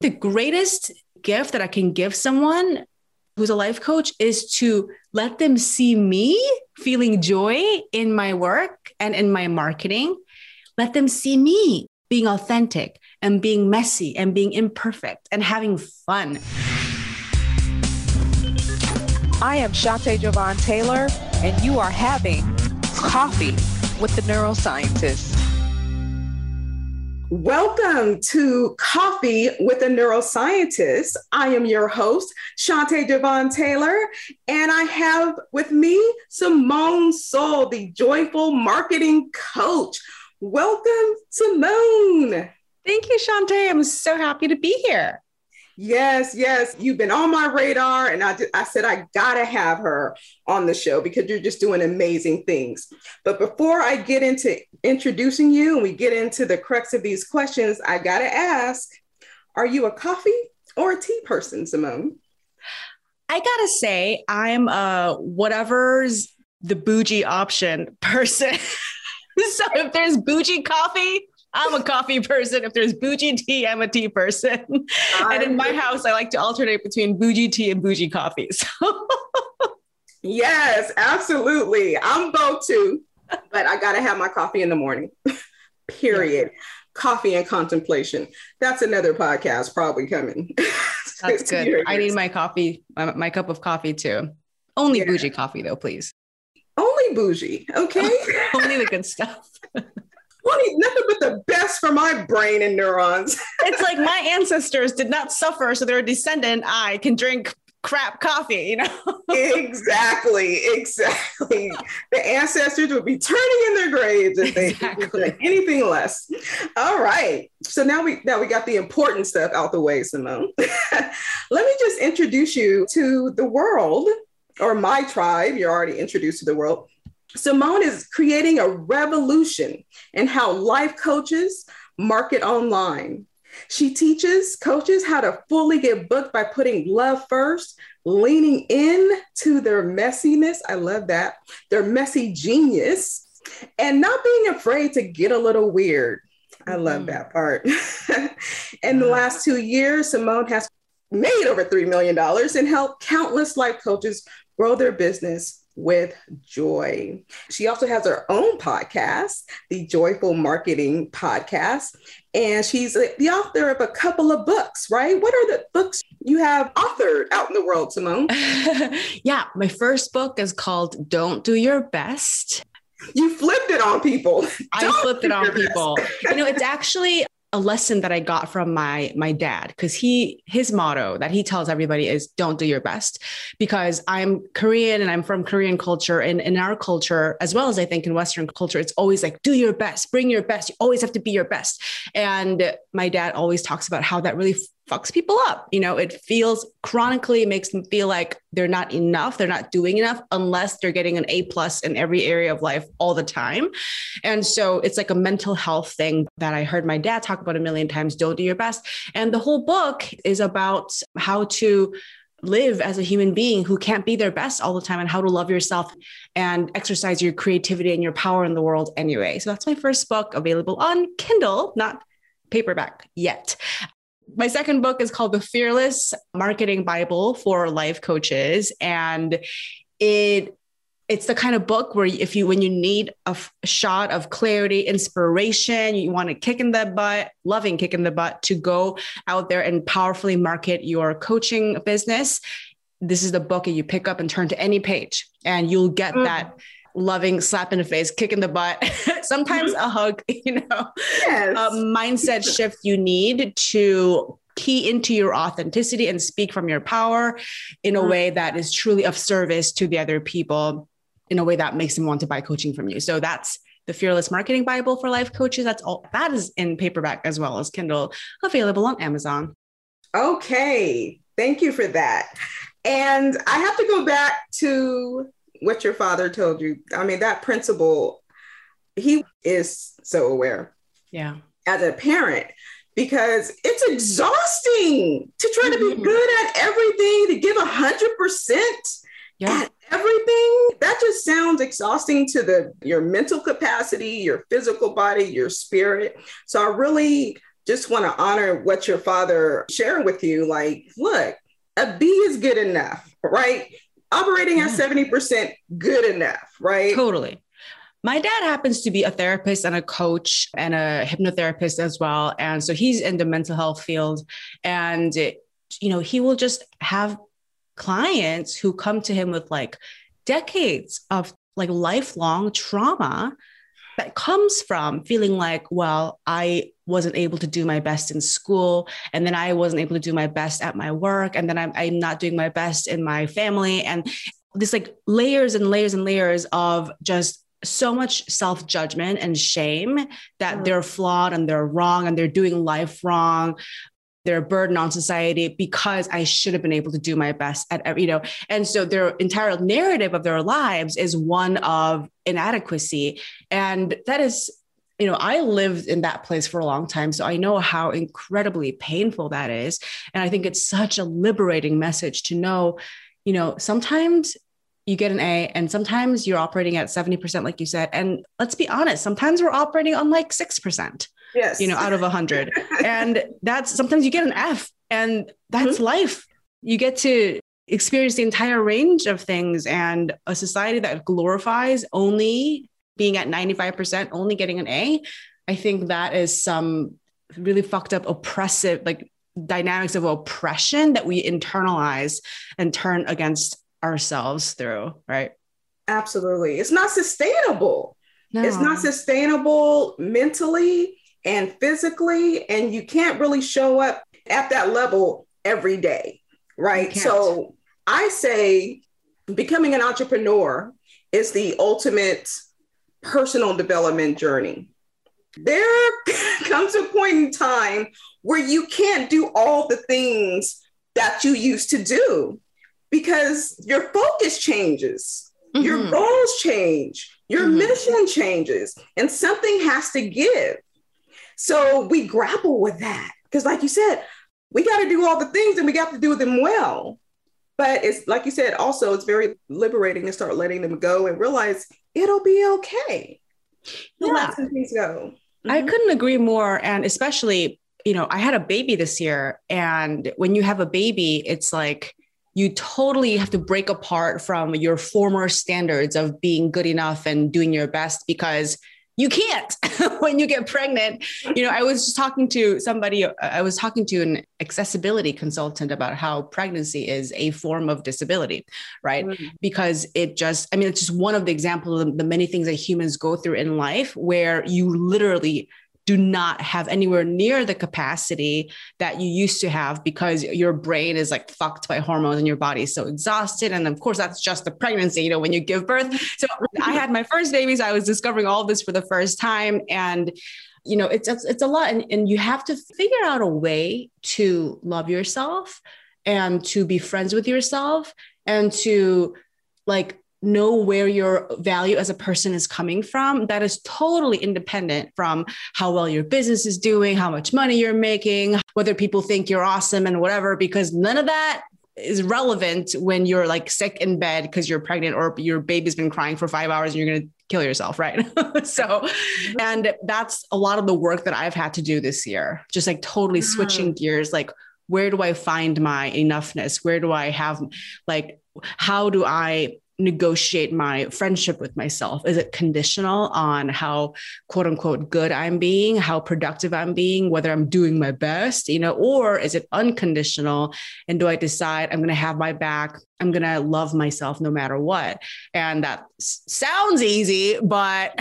The greatest gift that I can give someone who's a life coach is to let them see me feeling joy in my work and in my marketing. Let them see me being authentic and being messy and being imperfect and having fun. I am Shante Jovan Taylor, and you are having coffee with the neuroscientist. Welcome to Coffee with a Neuroscientist. I am your host, Shante Devon Taylor, and I have with me Simone Seol, the joyful marketing coach. Welcome, Simone. Thank you, Shante. I'm so happy to be here. Yes, yes. You've been on my radar, and I, I said I gotta have her on the show because you're just doing amazing things. But before I get into introducing you and we get into the crux of these questions, I gotta ask Are you a coffee or a tea person, Simone? I gotta say, I'm a whatever's the bougie option person. so if there's bougie coffee, I'm a coffee person. If there's bougie tea, I'm a tea person. and in my house, I like to alternate between bougie tea and bougie coffees. yes, absolutely. I'm both too, but I got to have my coffee in the morning. Period. Yeah. Coffee and contemplation. That's another podcast probably coming. That's good. I need my coffee, my, my, cup of coffee too. Only yeah. bougie coffee though, please. Only bougie. Okay. Only the good stuff wanting nothing but the best for my brain and neurons. it's like my ancestors did not suffer, so their descendant, I can drink crap coffee, you know? exactly, exactly. the ancestors would be turning in their graves if they exactly. drink anything less. All right. So now we now we got the important stuff out the way, Simone. Let me just introduce you to the world or my tribe. You're already introduced to the world. Simone is creating a revolution in how life coaches market online. She teaches coaches how to fully get booked by putting love first, leaning in to their messiness. I love that. Their messy genius, and not being afraid to get a little weird. I love mm-hmm. that part. in the last two years, Simone has made over $3 million and helped countless life coaches grow their business with joy. She also has her own podcast, the Joyful Marketing Podcast, and she's the author of a couple of books, right? What are the books you have authored out in the world, Simone? yeah, my first book is called Don't Do Your Best. You flipped it on people. I flipped it on people. you know, it's actually a lesson that I got from my my dad because he his motto that he tells everybody is don't do your best because I'm Korean and I'm from Korean culture and in our culture as well as I think in Western culture it's always like do your best bring your best you always have to be your best. And my dad always talks about how that really fucks people up. You know, it feels chronically makes them feel like they're not enough, they're not doing enough unless they're getting an A plus in every area of life all the time. And so it's like a mental health thing that I heard my dad talk about a million times, don't do your best. And the whole book is about how to live as a human being who can't be their best all the time and how to love yourself and exercise your creativity and your power in the world anyway. So that's my first book available on Kindle, not paperback yet my second book is called The Fearless Marketing Bible for Life Coaches. And it it's the kind of book where if you when you need a, f- shot of clarity inspiration you want to kick in the butt loving kick in the butt to go out there and powerfully market your coaching business this is the book that you pick up and turn to any page and you'll get mm. that loving slap in the face, kick in the butt, sometimes a hug, you know, yes. a mindset shift you need to key into your authenticity and speak from your power in a mm. way that is truly of service to the other people in a way that makes them want to buy coaching from you. So that's the Fearless Marketing Bible for Life Coaches. That's all that is in paperback as well as Kindle, available on Amazon. Okay. Thank you for that. And I have to go back to what your father told you. I mean, that principle, he is so aware. Yeah. As a parent, because it's exhausting to try to be mm-hmm. good at everything, to give a hundred percent at everything. That just sounds exhausting to the your mental capacity, your physical body, your spirit. So I really just want to honor what your father sharing with you. Like, look, a B is good enough, right? Operating yeah. at 70% good enough, right? Totally. My dad happens to be a therapist and a coach and a hypnotherapist as well. And so he's in the mental health field. And, you know, he will just have clients who come to him with like decades of like lifelong trauma that comes from feeling like, well, I wasn't able to do my best in school, and then I wasn't able to do my best at my work, and then I'm, I'm not doing my best in my family. And this like layers and layers and layers of just so much self judgment and shame that mm. they're flawed and they're wrong and they're doing life wrong they're a burden on society because I should have been able to do my best at every, you know. And so their entire narrative of their lives is one of inadequacy. And that is, you know, I lived in that place for a long time. So I know how incredibly painful that is. And I think it's such a liberating message to know, you know, sometimes you get an A and sometimes you're operating at 70%, like you said. And let's be honest, sometimes we're operating on like 6%. Yes. You know, out of a hundred. and that's sometimes you get an F and that's mm-hmm. life. You get to experience the entire range of things and a society that glorifies only being at 95%, only getting an A. I think that is some really fucked up oppressive, like dynamics of oppression that we internalize and turn against ourselves through, right? Absolutely. It's not sustainable. No. It's not sustainable mentally and physically, and you can't really show up at that level every day, right? So I say becoming an entrepreneur is the ultimate personal development journey. There comes a point in time where you can't do all the things that you used to do because your focus changes, mm-hmm. your goals change, your mm-hmm. mission changes, and something has to give. So we grapple with that because, like you said, we got to do all the things and we got to do them well. But it's like you said, also, it's very liberating to start letting them go and realize it'll be okay. Yeah. things go. Mm-hmm. I couldn't agree more. And especially, you know, I had a baby this year. And when you have a baby, it's like, you totally have to break apart from your former standards of being good enough and doing your best because you can't when you get pregnant. You know, I was just talking to somebody, I was talking to an accessibility consultant about how pregnancy is a form of disability, right? Mm-hmm. Because it just, I mean, it's just one of the examples of the many things that humans go through in life where you literally do not have anywhere near the capacity that you used to have because your brain is like fucked by hormones and your body is so exhausted. And of course, that's just the pregnancy, you know, when you give birth. So I had my first babies. I was discovering all this for the first time. And you know, it's, it's, it's a lot. And, and you have to figure out a way to love yourself and to be friends with yourself and to like know where your value as a person is coming from that is totally independent from how well your business is doing how much money you're making whether people think you're awesome and whatever because none of that is relevant when you're like sick in bed because you're pregnant or your baby's been crying for five hours and you're going to kill yourself right? So and that's a lot of the work that i've had to do this year just like totally mm. switching gears like where do i find my enoughness? Where do i have like how do i negotiate my friendship with myself? Is it conditional on how quote unquote good I'm being, how productive I'm being, whether I'm doing my best, you know, or is it unconditional? And do I decide I'm going to have my back? I'm going to love myself no matter what. And that sounds easy, but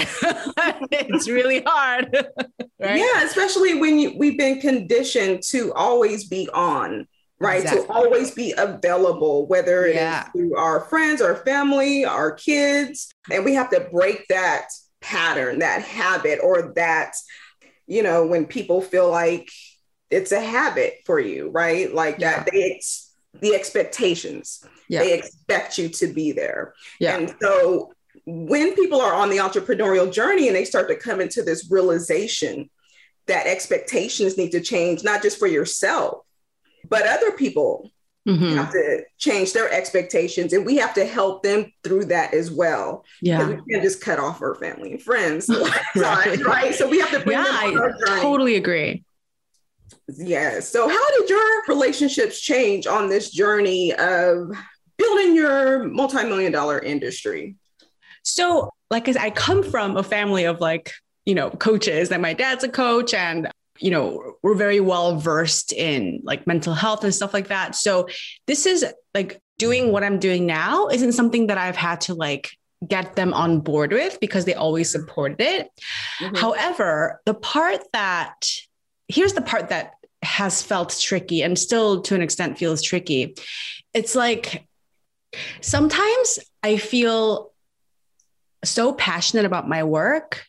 it's really hard. right? Yeah, especially when you, we've been conditioned to always be on right? Exactly. To always be available, whether it yeah. is to our friends, our family, our kids. And we have to break that pattern, that habit, or that, you know, when people feel like it's a habit for you, right? Like yeah. that they ex- the expectations. Yeah. They expect you to be there. Yeah. And so when people are on the entrepreneurial journey and they start to come into this realization that expectations need to change, not just for yourself, but other people mm-hmm. have to change their expectations and we have to help them through that as well. Yeah. We can't just cut off our family and friends. right. right. So we have to bring yeah, I totally agree. Yes. So, how did your relationships change on this journey of building your multi-million dollar industry? So, like I said, I come from a family of like, you know, coaches, and my dad's a coach, and you know, we're very well versed in like mental health and stuff like that. So, this is like doing what I'm doing now isn't something that I've had to like get them on board with because they always supported it. Mm-hmm. However, the part that here's the part that has felt tricky and still to an extent feels tricky. It's like sometimes I feel so passionate about my work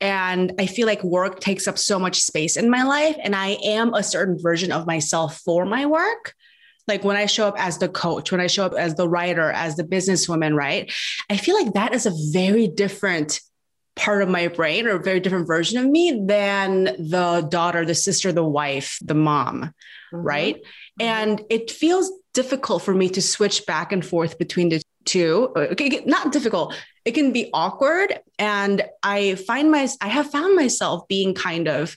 and I feel like work takes up so much space in my life and I am a certain version of myself for my work like when I show up as the coach, when I show up as the writer, as the businesswoman, right? I feel like that is a very different part of my brain or a very different version of me than the daughter, the sister, the wife, the mom, mm-hmm. right? Mm-hmm. And it feels difficult for me to switch back and forth between the two. Okay, not difficult. It can be awkward. And I find my I have found myself being kind of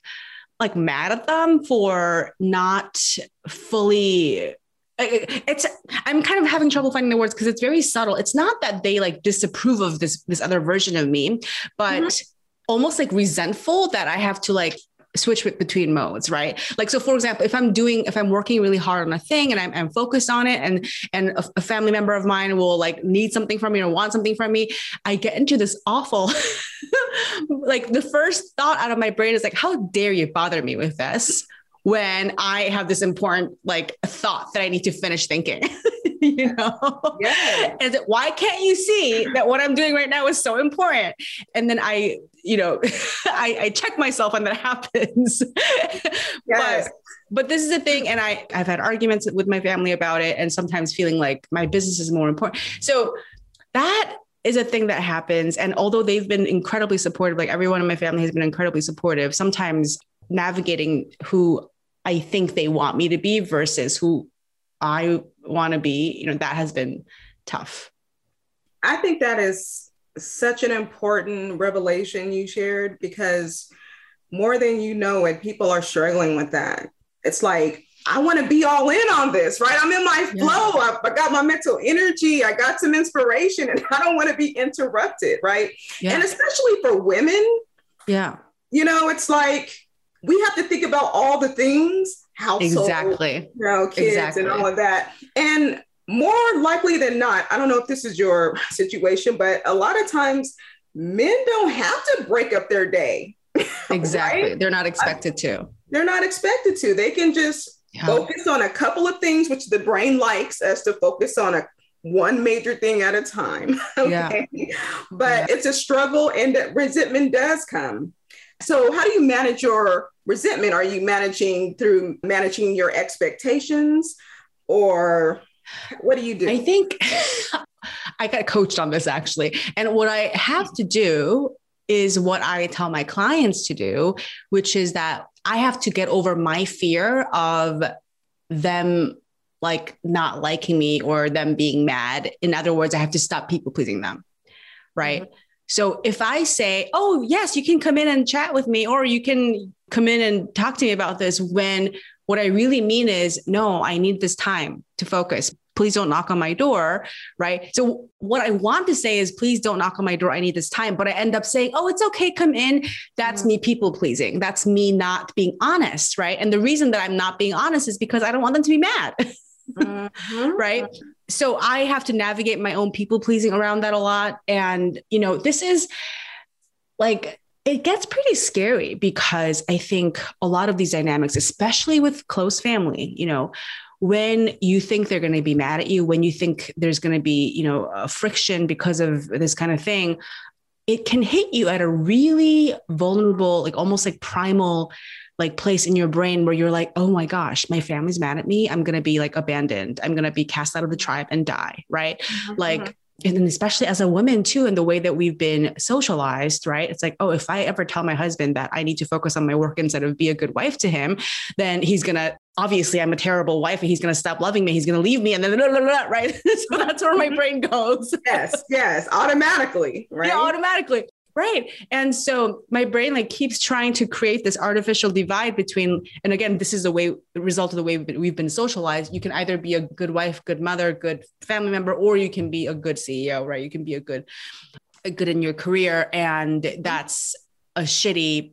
like mad at them for not fully it's i'm kind of having trouble finding the words because it's very subtle it's not that they like disapprove of this this other version of me but mm-hmm. almost like resentful that i have to like switch between modes right like so for example if i'm doing if i'm working really hard on a thing and i'm, I'm focused on it and and a, a, family member of mine will like need something from me or want something from me i get into this awful like the first thought out of my brain is like how dare you bother me with this when I have this important like thought that I need to finish thinking. you know? Yeah. And why can't you see that what I'm doing right now is so important? And then I, you know, I, I, check myself when that happens. yes. But but this is the thing. And I, I've had arguments with my family about it and sometimes feeling like my business is more important. So that is a thing that happens. And although they've been incredibly supportive, like everyone in my family has been incredibly supportive, sometimes navigating who I think they want me to be versus who I want to be, you know, that has been tough. I think that is such an important revelation you shared because more than you know it, people are struggling with that. It's like, I want to be all in on this, right? I'm in my flow. I, I, got my mental energy. I got some inspiration, and I don't want to be interrupted, right? Yeah. And especially for women. Yeah. You know, it's like we have to think about all the things household, exactly, you know, kids exactly. and all of that. And more likely than not, I don't know if this is your situation, but a lot of times men don't have to break up their day. Exactly. right? They're not expected to. They're not expected to. They can just yeah. focus on a couple of things, which the brain likes us to focus on a one major thing at a time. okay. Yeah. But yeah. it's a struggle and resentment does come. So, how do you manage your resentment? Are you managing through managing your expectations or what do you do? I think I got coached on this actually. And what I have to do is what I tell my clients to do, which is that I have to get over my fear of them like not liking me or them being mad. In other words, I have to stop people pleasing them. Right. Mm-hmm. So if I say, oh, yes, you can come in and chat with me, or you can come in and talk to me about this, when what I really mean is, no, I need this time to focus. Please don't knock on my door. Right. So what I want to say is, please don't knock on my door. I need this time. But I end up saying, oh, it's okay. Come in. That's mm-hmm. me people pleasing. That's me not being honest. Right. And the reason that I'm not being honest is because I don't want them to be mad. mm-hmm. right so I have to navigate my own people pleasing around that a lot. And, you know, this is like, it gets pretty scary because I think a lot of these dynamics, especially with close family, you know, when you think they're going to be mad at you, when you think there's going to be, you know, a friction because of this kind of thing, it can hit you at a really vulnerable, like almost like primal like place in your brain where you're like, oh my gosh, my family's mad at me. I'm going to be like abandoned. I'm going to be cast out of the tribe and die. Right. Mm-hmm. Like, mm-hmm. and then especially as a woman too, in the way that we've been socialized, right? It's like, oh, if I ever tell my husband that I need to focus on my work instead of be a good wife to him, then he's going to obviously I'm a terrible wife and he's going to stop loving me. He's going to leave me. And then, blah, blah, blah, right. so that's where my brain goes. yes. Yes. Automatically. Right. Yeah. Automatically. Right. And so my brain like keeps trying to create this artificial divide between, and again, this is the way, the result of the way we've been socialized. You can either be a good wife, good mother, good family member, or you can be a good CEO, right? You can be a good, a good in your career. And that's a shitty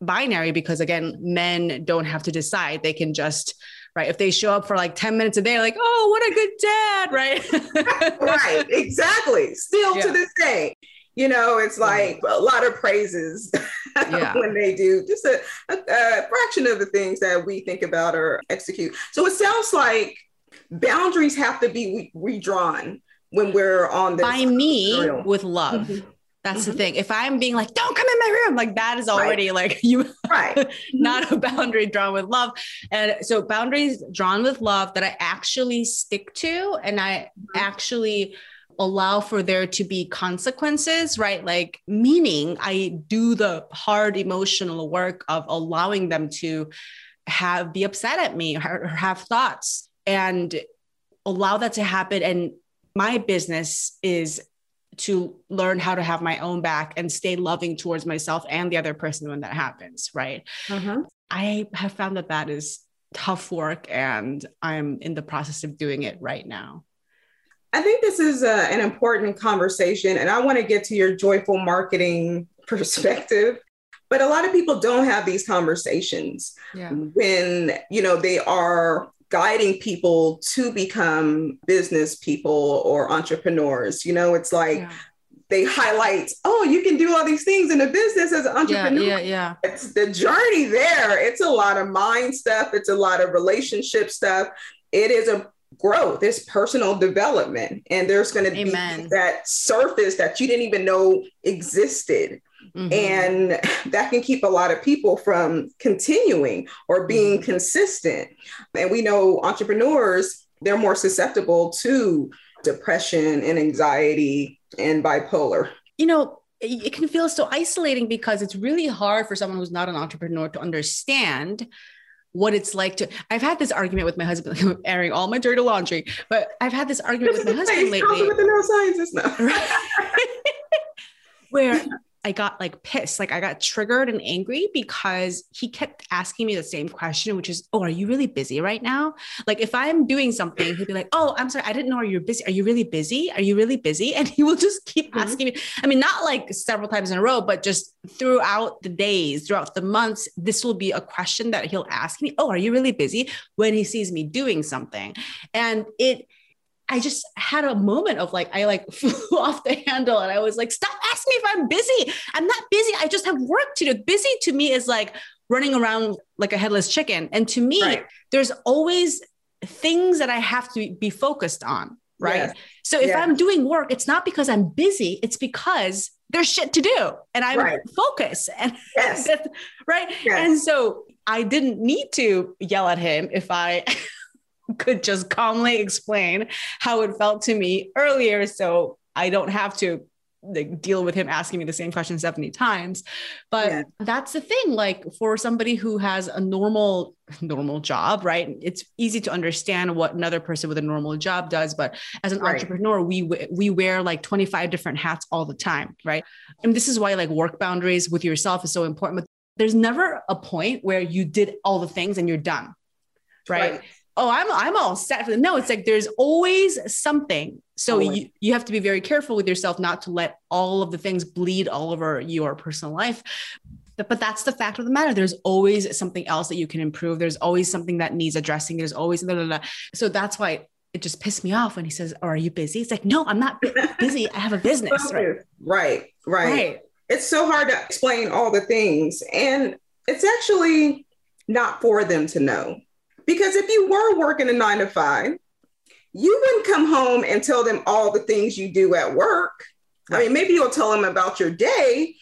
binary because again, men don't have to decide. They can just, right? If they show up for like 10 minutes a day, like, oh, what a good dad, right? right, exactly. Still yeah. to this day. You know, it's like a lot of praises yeah. when they do just a, a, a fraction of the things that we think about or execute. So it sounds like boundaries have to be redrawn when we're on this by me with love. Mm-hmm. That's mm-hmm. the thing. If I'm being like, don't come in my room, like that is already right. like you, right? not a boundary drawn with love. And so boundaries drawn with love that I actually stick to and I mm-hmm. actually allow for there to be consequences, right? Like, meaning I do the hard emotional work of allowing them to have be upset at me or have thoughts and allow that to happen. And my business is to learn how to have my own back and stay loving towards myself and the other person when that happens right uh-huh. i have found that that is tough work and i'm in the process of doing it right now i think this is a, an important conversation and i want to get to your joyful marketing perspective but a lot of people don't have these conversations yeah. when you know they are guiding people to become business people or entrepreneurs. You know, it's like yeah. they highlight, oh, you can do all these things in a business as an entrepreneur. Yeah, yeah, yeah. It's the journey there. It's a lot of mind stuff, it's a lot of relationship stuff. It is a growth, it's personal development. And there's going to be that surface that you didn't even know existed. Mm-hmm. And that can keep a lot of people from continuing or being mm-hmm. consistent. And we know entrepreneurs, they're more susceptible to depression and anxiety and bipolar. You know, it can feel so isolating because it's really hard for someone who's not an entrepreneur to understand what it's like to I've had this argument with my husband, airing all my dirty laundry, but I've had this argument with my husband lately. With the neuroscientist now. Right? Where I got like pissed. Like I got triggered and angry because he kept asking me the same question, which is, Oh, are you really busy right now? Like if I'm doing something, he'd be like, Oh, I'm sorry, I didn't know you're busy. Are you really busy? Are you really busy? And he will just keep mm-hmm. asking me. I mean, not like several times in a row, but just throughout the days, throughout the months, this will be a question that he'll ask me. Oh, are you really busy? When he sees me doing something. And it I just had a moment of like, I like flew off the handle and I was like, stop asking me if I'm busy. I'm not busy. I just have work to do. Busy to me is like running around like a headless chicken. And to me, right. there's always things that I have to be focused on. Right. Yes. So if I'm doing work, it's not because I'm busy, it's because there's shit to do and I'm right. focused. And yes. right. Yes. And so I didn't need to yell at him if I could just calmly explain how it felt to me earlier. So I don't have to like deal with him asking me the same question 70 times but yeah. that's the thing like for somebody who has a normal normal job right it's easy to understand what another person with a normal job does but as an right. entrepreneur we we wear like 25 different hats all the time right and this is why like work boundaries with yourself is so important but there's never a point where you did all the things and you're done right. right oh i'm i'm all set for them no it's like there's always something. So always. you, you have to be very careful with yourself not to let all of the things bleed all over your personal life. But, but that's the fact of the matter. There's always something else that you can improve. There's always something that needs addressing. There's always blah, blah, blah. so that's why it just pissed me off when he says oh, are you busy? It's like no i'm not busy. I have a business right? right right. Right. It's so hard to explain all the things and it's actually not for them to know because if you were working a nine to five, you wouldn't come home and tell them all the things you do at work. Right. I mean, maybe you'll tell them about your day,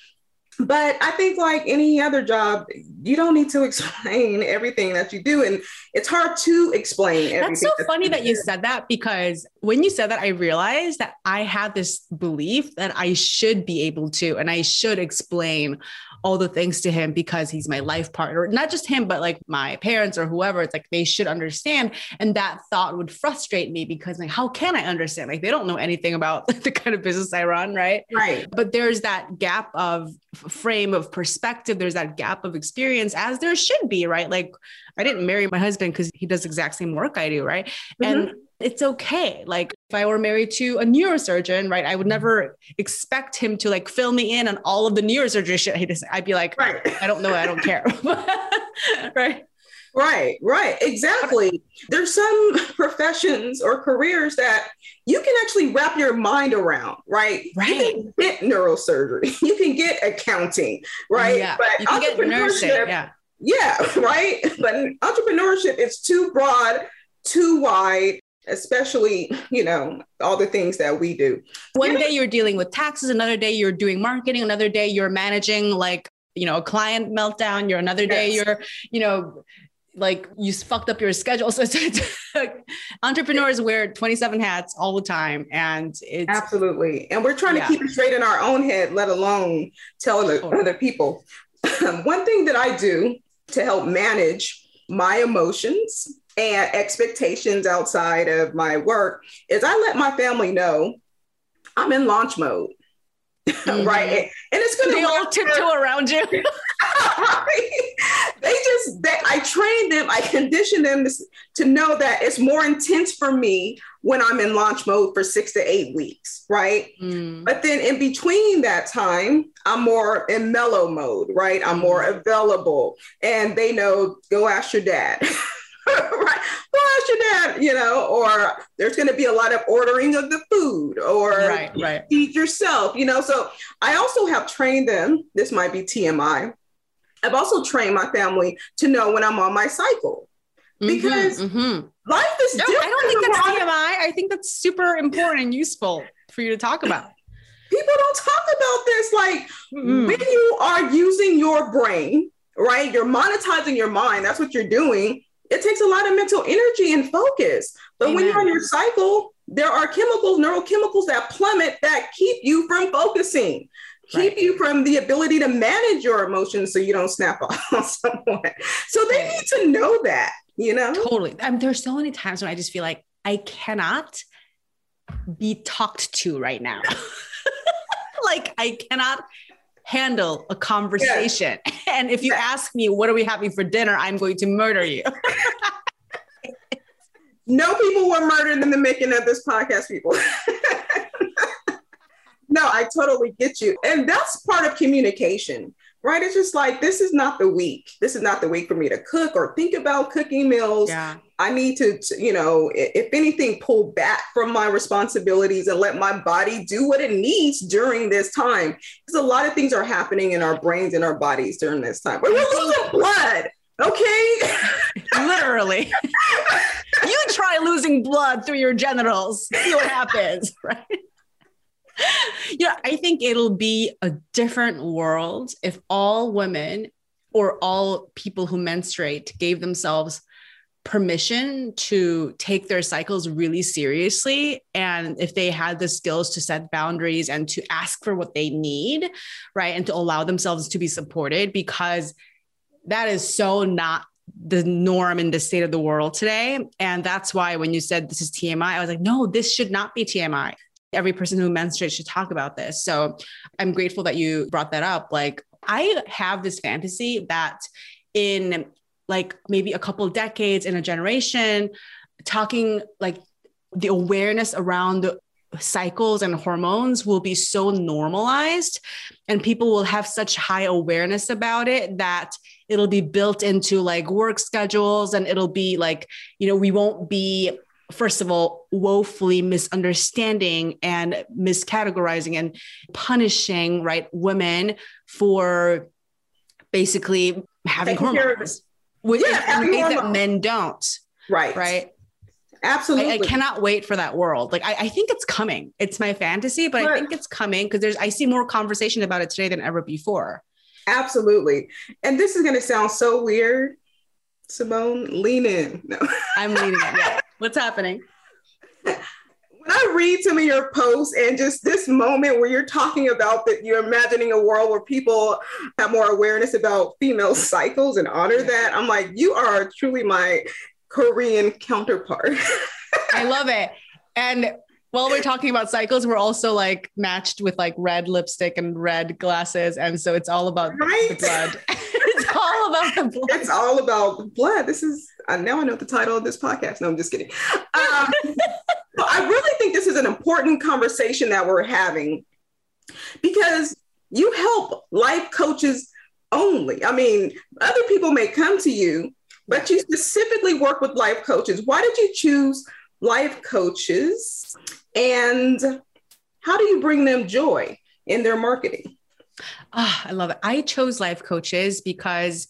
but I think like any other job, you don't need to explain everything that you do. And it's hard to explain That's so funny that you said that because when you said that, I realized that I had this belief that I should be able to and I should explain all the things to him because he's my life partner. Not just him, but like my parents or whoever. It's like they should understand. And that thought would frustrate me because like, how can I understand? Like they don't know anything about the kind of business I run, right? Right. But there's that gap of frame of perspective. There's that gap of experience as there should be, right? Like I didn't marry my husband because he does the exact same work I do, right? Mm-hmm. And it's okay. Like if I were married to a neurosurgeon, right, I would mm-hmm. never expect him to like fill me in on all of the neurosurgery shit. He I'd be like, right. I don't know, I don't care, right? Right, right, exactly. There's some professions or careers that you can actually wrap your mind around, right? Right. You can get neurosurgery, you can get accounting, right? Yeah. But you can get nursing, yeah. Yeah, right. But entrepreneurship is too broad, too wide, especially you know all the things that we do one day you're dealing with taxes another day you're doing marketing another day you're managing like you know a client meltdown you're another day yes. you're you know like you fucked up your schedule so entrepreneurs wear 27 hats all the time and it's absolutely and we're trying yeah. to keep it straight in our own head let alone tell other, sure. other people one thing that i do to help manage my emotions and expectations outside of my work is I let my family know I'm in launch mode. Mm-hmm. right. And, it's going to be all tiptoe around you. They just, they, I train them, I condition them to, to know that it's more intense for me when I'm in launch mode for six to eight weeks, right? Mm. But then in between that time, I'm more in mellow mode, right? I'm more mm. available. And they know, go ask your dad. right. Well, your dad, you know, or there's going to be a lot of ordering of the food or right, right. eat yourself, you know. So I also have trained them. This might be TMI. I've also trained my family to know when I'm on my cycle mm-hmm, because mm-hmm, mm-hmm. life is no, different. I don't think that's TMI. I think that's super important and useful for you to talk about. People don't talk about this. Like mm when you are using your brain, right? You're monetizing your mind. That's what you're doing it takes a lot of mental energy and focus. But Amen. when you're on your cycle, there are chemicals, neurochemicals that plummet that keep you from focusing, keep right. you from the ability to manage your emotions so you don't snap off on someone. So they need to know that, you know? Totally. I mean, there's so many times when I just feel like I cannot be talked to right now. like I cannot handle a conversation. And if you ask me, what are we having for dinner? I'm going to murder you. no people were murdered in the making of this podcast, people. no, I totally get you. And that's part of communication right? It's just like this is not the week. This is not the week for me to cook or think about cooking meals. Yeah. I need to, you know, if anything, pull back from my responsibilities and let my body do what it needs during this time. Because a lot of things are happening in our brains and our bodies during this time. We're losing blood. Okay. Literally. you try losing blood through your genitals. See what happens, right? yeah, I think it'll be a different world if all women or all people who menstruate gave themselves permission to take their cycles really seriously and if they had the skills to set boundaries and to ask for what they need right and to allow themselves to be supported because that is so not the norm in the state of the world today and that's why when you said this is TMI I was like no this should not be TMI every person who menstruates should talk about this. So I'm grateful that you brought that up. Like, I have this fantasy that in like maybe a couple decades in a generation, talking like the awareness around the cycles and hormones will be so normalized and people will have such high awareness about it that it'll be built into like work schedules and it'll be like you know we won't be first of all, woefully misunderstanding and miscategorizing and punishing right women for basically having Taking hormones, which yeah, ways that men don't. Right. Right. Absolutely. I, I, cannot wait for that world. Like I, I, think it's coming. It's my fantasy, but I think it's coming because there's I see more conversation about it today than ever before. Absolutely. And this is gonna sound so weird. Simone, lean in. No. I'm leaning in. Yeah. What's happening? I read some of your posts and just this moment where you're talking about that you're imagining a world where people have more awareness about female cycles and honor that, I'm like, you are truly my Korean counterpart. I love it. And while we're talking about cycles, we're also like matched with like red lipstick and red glasses. And so it's all about right? the blood. it's all about the blood. It's all about blood. This is, uh, now I know the title of this podcast. No, I'm just kidding. Um, I really think this is an important conversation that we're having because you help life coaches only. I mean, other people may come to you, but you specifically work with life coaches. Why did you choose life coaches? And how do you bring them joy in their marketing? Oh, I love it. I chose life coaches because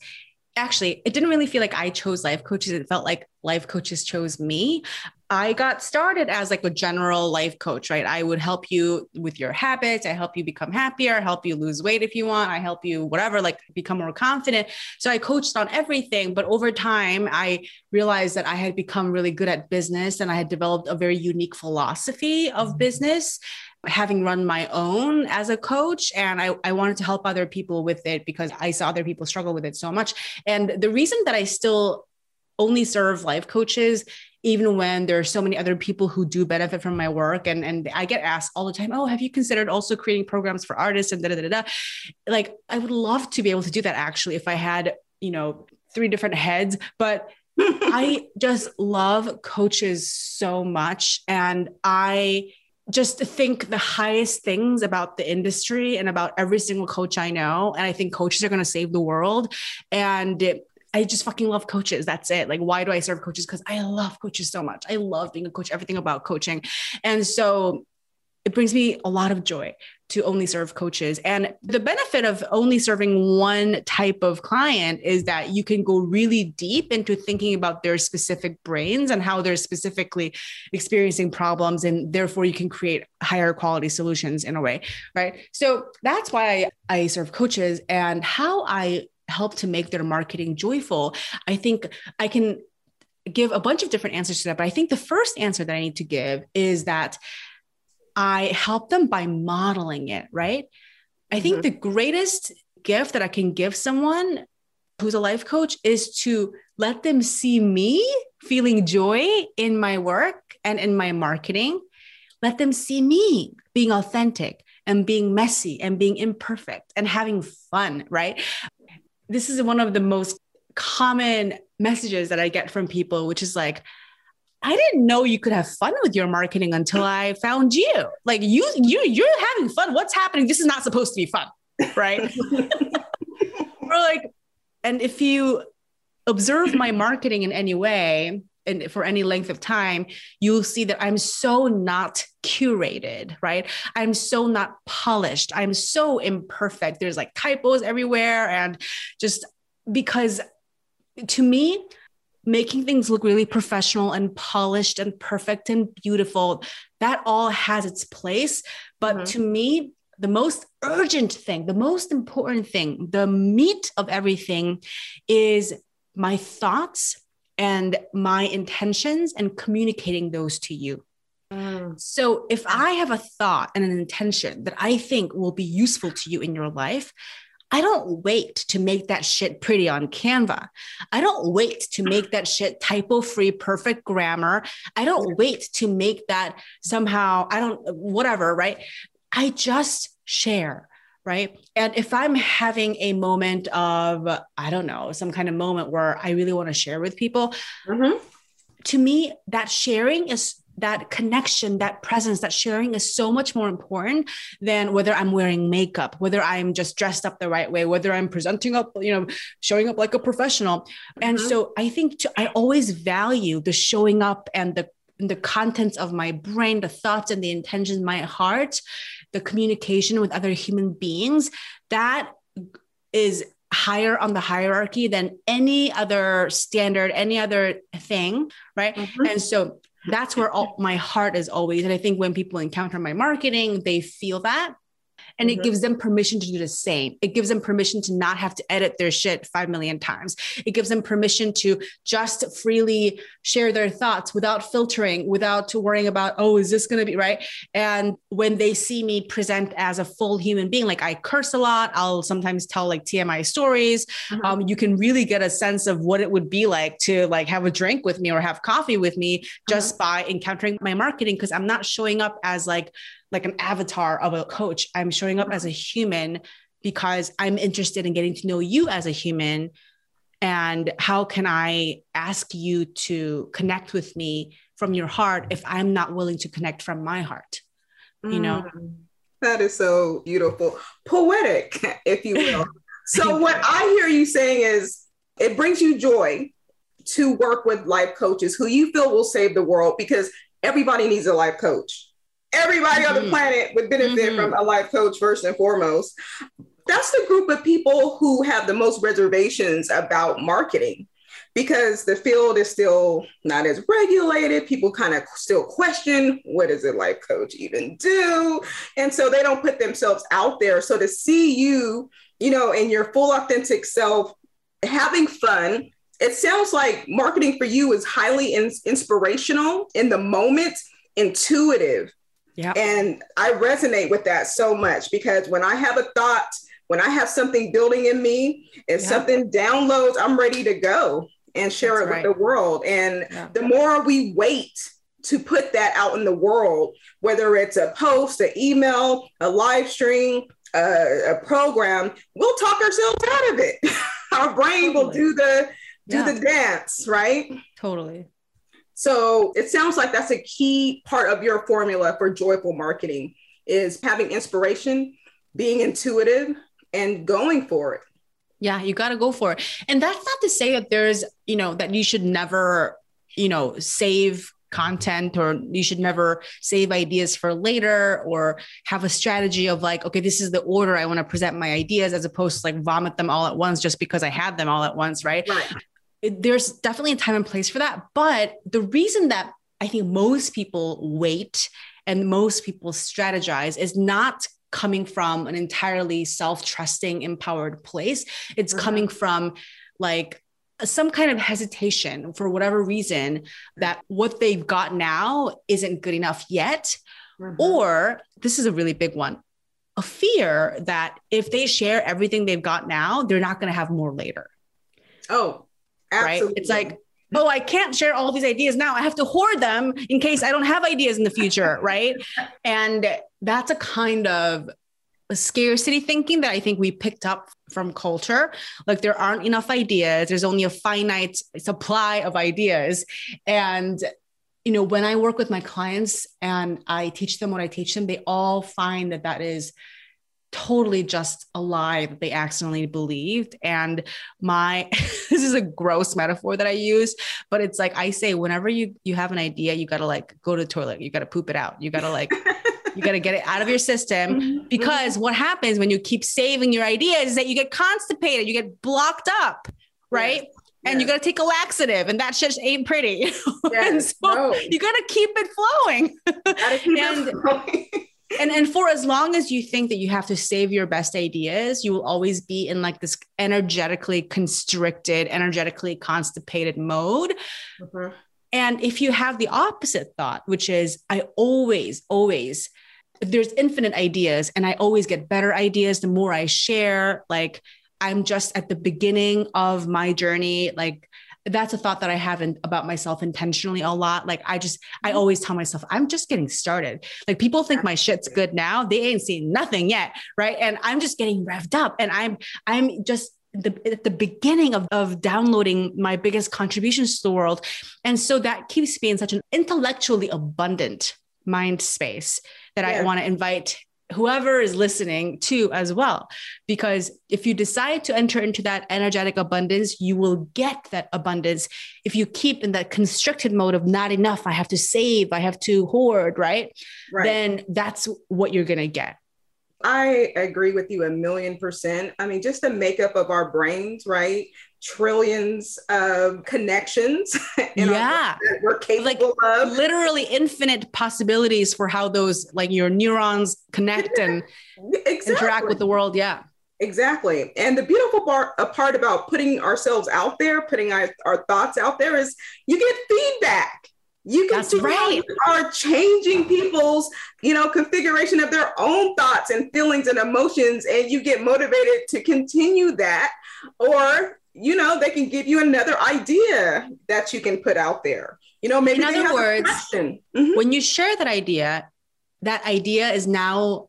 actually it didn't really feel like I chose life coaches. It felt like life coaches chose me. I got started as like a general life coach, right? I would help you with your habits. I help you become happier, help you lose weight if you want. I help you whatever, like become more confident. So I coached on everything. But over time, I realized that I had become really good at business and I had developed a very unique philosophy of mm-hmm. business having run my own as a coach and I, I wanted to help other people with it because I saw other people struggle with it so much. And the reason that I still only serve life coaches even when there are so many other people who do benefit from my work and and I get asked all the time oh have you considered also creating programs for artists and da da da da like I would love to be able to do that actually if I had you know three different heads but I just love coaches so much and I just think the highest things about the industry and about every single coach I know. And I think coaches are going to save the world. And I just fucking love coaches. That's it. Like, why do I serve coaches? Because I love coaches so much. I love being a coach, everything about coaching. And so it brings me a lot of joy to only serve coaches. And the benefit of only serving one type of client is that you can go really deep into thinking about their specific brains and how they're specifically experiencing problems. And therefore, you can create higher quality solutions in a way. Right. So that's why I serve coaches and how I help to make their marketing joyful. I think I can give a bunch of different answers to that. But I think the first answer that I need to give is that I help them by modeling it, right? I mm-hmm. think the greatest gift that I can give someone who's a life coach is to let them see me feeling joy in my work and in my marketing. Let them see me being authentic and being messy and being imperfect and having fun, right? This is one of the most common messages that I get from people, which is like, I didn't know you could have fun with your marketing until I found you. Like you, you, you're having fun. What's happening? This is not supposed to be fun, right? or like, and if you observe my marketing in any way, and for any length of time, you'll see that I'm so not curated, right? I'm so not polished. I'm so imperfect. There's like typos everywhere. And just because to me, making things look really professional and polished and perfect and beautiful, that all has its place. But mm-hmm. to me, the most urgent thing, the most important thing, the meat of everything is my thoughts and my intentions and communicating those to you. Mm. So if I have a thought and an intention that I think will be useful to you in your life, I don't wait to make that shit pretty on Canva. I don't wait to make that shit typo free, perfect grammar. I don't wait to make that somehow, I don't, whatever, right? I just share right? And if I'm having a moment of, I don't know, some kind of moment where I really want to share with people, mm-hmm. to me, that sharing is that connection, that presence, that sharing is so much more important than whether I'm wearing makeup, whether I'm just dressed up the right way, whether I'm presenting up, you know, showing up like a professional. Mm-hmm. And so I think to, I always value the showing up and the the contents of my brain, the thoughts and the intentions, my heart, the communication with other human beings, that is higher on the hierarchy than any other standard, any other thing, right? Mm-hmm. And so that's where all, my heart is always. And I think when people encounter my marketing, they feel that. And mm-hmm. it gives them permission to do the same. It gives them permission to not have to edit their shit 5 million times. It gives them permission to just freely share their thoughts without filtering, without worrying about, oh, is this going to be right? And when they see me present as a full human being, like I curse a lot, I'll sometimes tell like TMI stories. Mm-hmm. Um, you can really get a sense of what it would be like to like have a drink with me or have coffee with me just mm-hmm. by encountering my marketing because I'm not showing up as like like an avatar of a coach. I'm showing up as a human because I'm interested in getting to know you as a human and how can I ask you to connect with me from your heart if I'm not willing to connect from my heart? You know? Mm, that is so beautiful. Poetic, if you will. so what I hear you saying is it brings you joy to work with life coaches who you feel will save the world because everybody needs a life coach. Everybody mm-hmm. on the mm-hmm. planet would benefit mm-hmm. from a life coach first and foremost. That's the group of people who have the most reservations about marketing because the field is still not as regulated. People kind of still question what does a life coach even do? And so they don't put themselves out there. So to see you, you know, in your full authentic self, having fun, it sounds like marketing for you is highly in- inspirational in the moment, intuitive. Yeah. And I resonate with that so much because when I have a thought, when I have something building in me, if something downloads, I'm ready to go and share That's it right. with the world. And yeah. the more we wait to put that out in the world, whether it's a post, an email, a live stream, a, a program, we'll talk ourselves out of it. Our brain totally. will do the do yeah. the dance, right? Totally. So it sounds like that's a key part of your formula for joyful marketing is having inspiration, being intuitive, and going for it. Yeah, you got to go for it. And that's not to say that there's, you know, that you should never, you know, save content or you should never save ideas for later or have a strategy of like okay this is the order i want to present my ideas as opposed to like vomit them all at once just because i had them all at once right, right there's definitely a time and place for that. But the reason that I think most people wait and most people strategize is not coming from an entirely self trusting, empowered place. It's mm-hmm. coming from like some kind of hesitation for whatever reason that what they've got now isn't good enough yet. Mm-hmm. Or this is a really big one a fear that if they share everything they've got now, they're not going to have more later. Oh, Absolutely. right? It's like, oh, I can't share all these ideas now. I have to hoard them in case I don't have ideas in the future, right? And that's a kind of scarcity thinking that I think we picked up from culture. Like there aren't enough ideas, there's only a finite supply of ideas. And you know, when I work with my clients and I teach them what I teach them, they all find that that is totally just a lie that they accidentally believed. And my this is a gross metaphor that I use, but it's like I say, whenever you you have an idea, you gotta like go to the toilet, you gotta poop it out, you gotta like you got to get it out of your system mm-hmm. because what happens when you keep saving your ideas is that you get constipated, you get blocked up, right? Yes. And yes. you got to take a laxative, and that shit ain't pretty. Yes. and so no. you got to keep it flowing. Keep and, it flowing and and for as long as you think that you have to save your best ideas you will always be in like this energetically constricted energetically constipated mode mm-hmm. and if you have the opposite thought which is i always always there's infinite ideas and i always get better ideas the more i share like i'm just at the beginning of my journey like that's a thought that I have in, about myself intentionally a lot. Like I just, I mm-hmm. always tell myself, I'm just getting started. Like people think my shit's good now. They ain't seen nothing yet. Right. And I'm just getting revved up and I'm, I'm just the, at the beginning of, of downloading my biggest contributions to the world. And so that keeps me in such an intellectually abundant mind space that yeah. I want to invite whoever is listening to as well. Because if you decide to enter into that energetic abundance, you will get that abundance. If you keep in that constricted mode of not enough, I have to save, I have to hoard, right? right. Then that's what you're going to get. I agree with you a million percent. I mean, just the makeup of our brains, right? Trillions of connections. yeah. we're capable like, of. Literally infinite possibilities for how those, like your neurons connect and exactly. interact with the world. Yeah. Exactly. And the beautiful part, uh, part about putting ourselves out there, putting our, our thoughts out there is you get feedback. You can That's see right. are changing people's, you know, configuration of their own thoughts and feelings and emotions, and you get motivated to continue that. Or, you know, they can give you another idea that you can put out there. You know, maybe in other words, mm-hmm. when you share that idea, that idea is now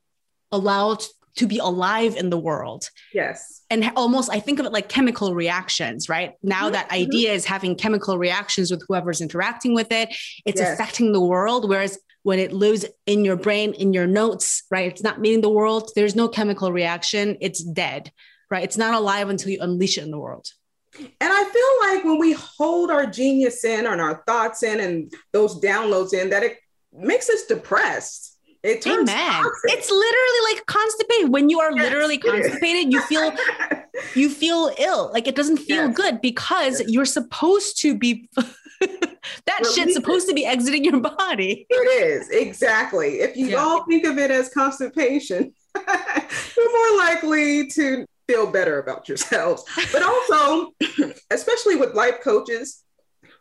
allowed to be alive in the world. Yes. And almost, I think of it like chemical reactions, right? Now mm-hmm. that idea is having chemical reactions with whoever's interacting with it, it's yes. affecting the world. Whereas when it lives in your brain, in your notes, right? It's not meeting the world. There's no chemical reaction. It's dead, right? It's not alive until you unleash it in the world. And I feel like when we hold our genius in and our thoughts in and those downloads in, that it makes us depressed it turns Amen. It's literally like constipated. When you are yes. literally constipated, you feel you feel ill. Like it doesn't feel yes. good because yes. you're supposed to be that shit's supposed to be exiting your body. It is exactly. If you yeah. all think of it as constipation, you're more likely to feel better about yourselves. But also, especially with life coaches,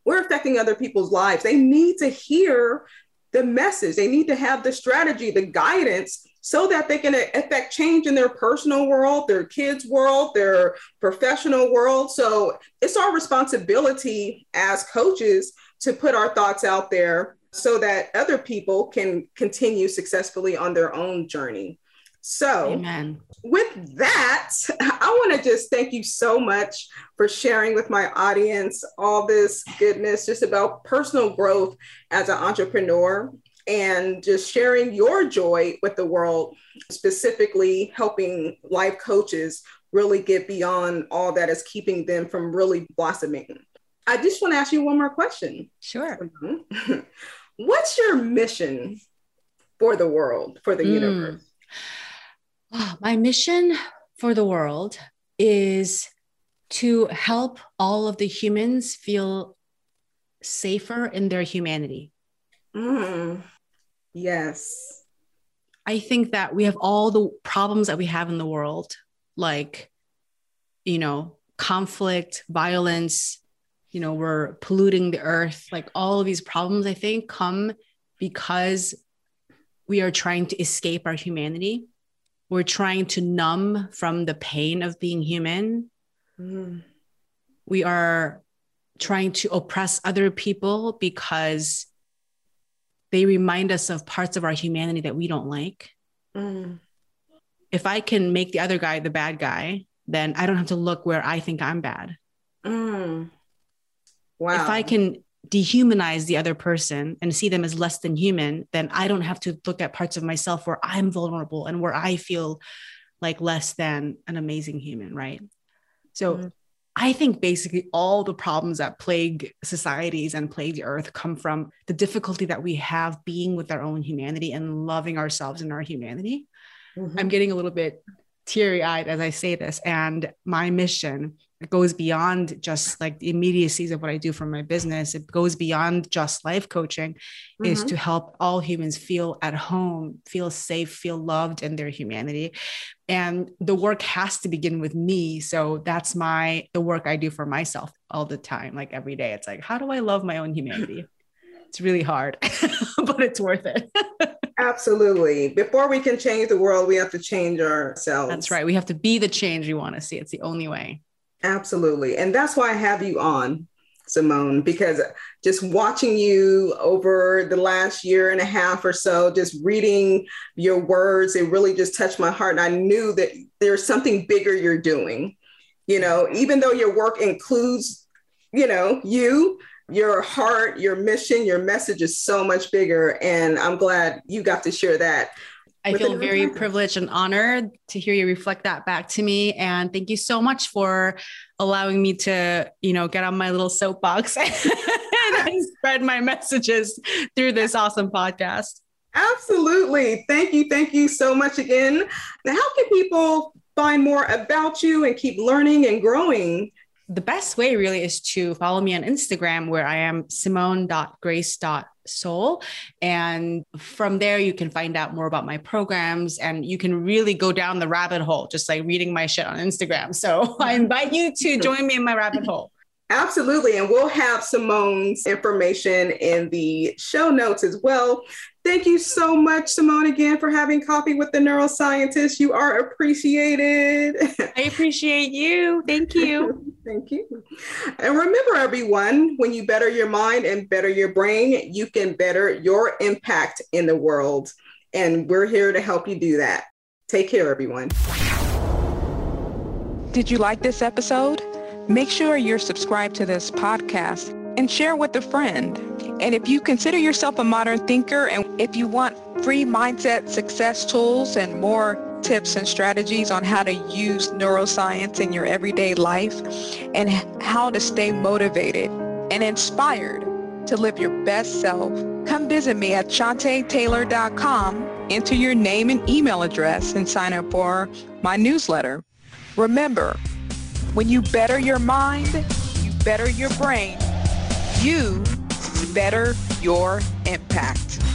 we're affecting other people's lives. They need to hear the message. They need to have the strategy, the guidance, so that they can affect change in their personal world, their kids' world, their professional world. So it's our responsibility as coaches to put our thoughts out there so that other people can continue successfully on their own journey. So, Amen. with that, I want to just thank you so much for sharing with my audience all this goodness just about personal growth as an entrepreneur and just sharing your joy with the world, specifically helping life coaches really get beyond all that is keeping them from really blossoming. I just want to ask you one more question. Sure. What's your mission for the world, for the mm. universe? My mission for the world is to help all of the humans feel safer in their humanity. Mm. Yes. I think that we have all the problems that we have in the world, like, you know, conflict, violence, you know, we're polluting the earth. Like all of these problems, I think, come because we are trying to escape our humanity we're trying to numb from the pain of being human. Mm. We are trying to oppress other people because they remind us of parts of our humanity that we don't like. Mm. If I can make the other guy the bad guy, then I don't have to look where I think I'm bad. Mm. Wow. If I can dehumanize the other person and see them as less than human, then I don't have to look at parts of myself where I'm vulnerable and where I feel like less than an amazing human, right? So mm-hmm. I think basically all the problems that plague societies and plague the earth come from the difficulty that we have being with our own humanity and loving ourselves and our humanity. Mm-hmm. I'm getting a little bit teary eyed as I say this. And my mission it goes beyond just like the immediacies of what I do for my business. It goes beyond just life coaching, mm-hmm. is to help all humans feel at home, feel safe, feel loved in their humanity. And the work has to begin with me. So that's my the work I do for myself all the time, like every day. It's like, how do I love my own humanity? it's really hard, but it's worth it. Absolutely. Before we can change the world, we have to change ourselves. That's right. We have to be the change we want to see. It's the only way. Absolutely. And that's why I have you on, Simone, because just watching you over the last year and a half or so, just reading your words, it really just touched my heart. And I knew that there's something bigger you're doing. You know, even though your work includes, you know, you, your heart, your mission, your message is so much bigger. And I'm glad you got to share that I feel very privileged and honored to hear you reflect that back to me. And thank you so much for allowing me to, you know, get on my little soapbox and spread my messages through this awesome podcast. Absolutely. Thank you. Thank you so much again. Now, how can people find more about you and keep learning and growing? The best way really is to follow me on Instagram where I am simone.grace.seol. And from there, you can find out more about my programs and you can really go down the rabbit hole, just like reading my shit on Instagram. So I invite you to join me in my rabbit hole. Absolutely. And we'll have Simone's information in the show notes as well. Thank you so much, Simone, again for having coffee with the neuroscientist. You are appreciated. I appreciate you. Thank you. Thank you. And remember, everyone, when you better your mind and better your brain, you can better your impact in the world. And we're here to help you do that. Take care, everyone. Did you like this episode? Make sure you're subscribed to this podcast and share with a friend. And if you consider yourself a modern thinker and if you want free mindset success tools and more tips and strategies on how to use neuroscience in your everyday life and how to stay motivated and inspired to live your best self, come visit me at shantaetaylor.com, enter your name and email address and sign up for my newsletter. Remember, when you better your mind, you better your brain, you better your impact.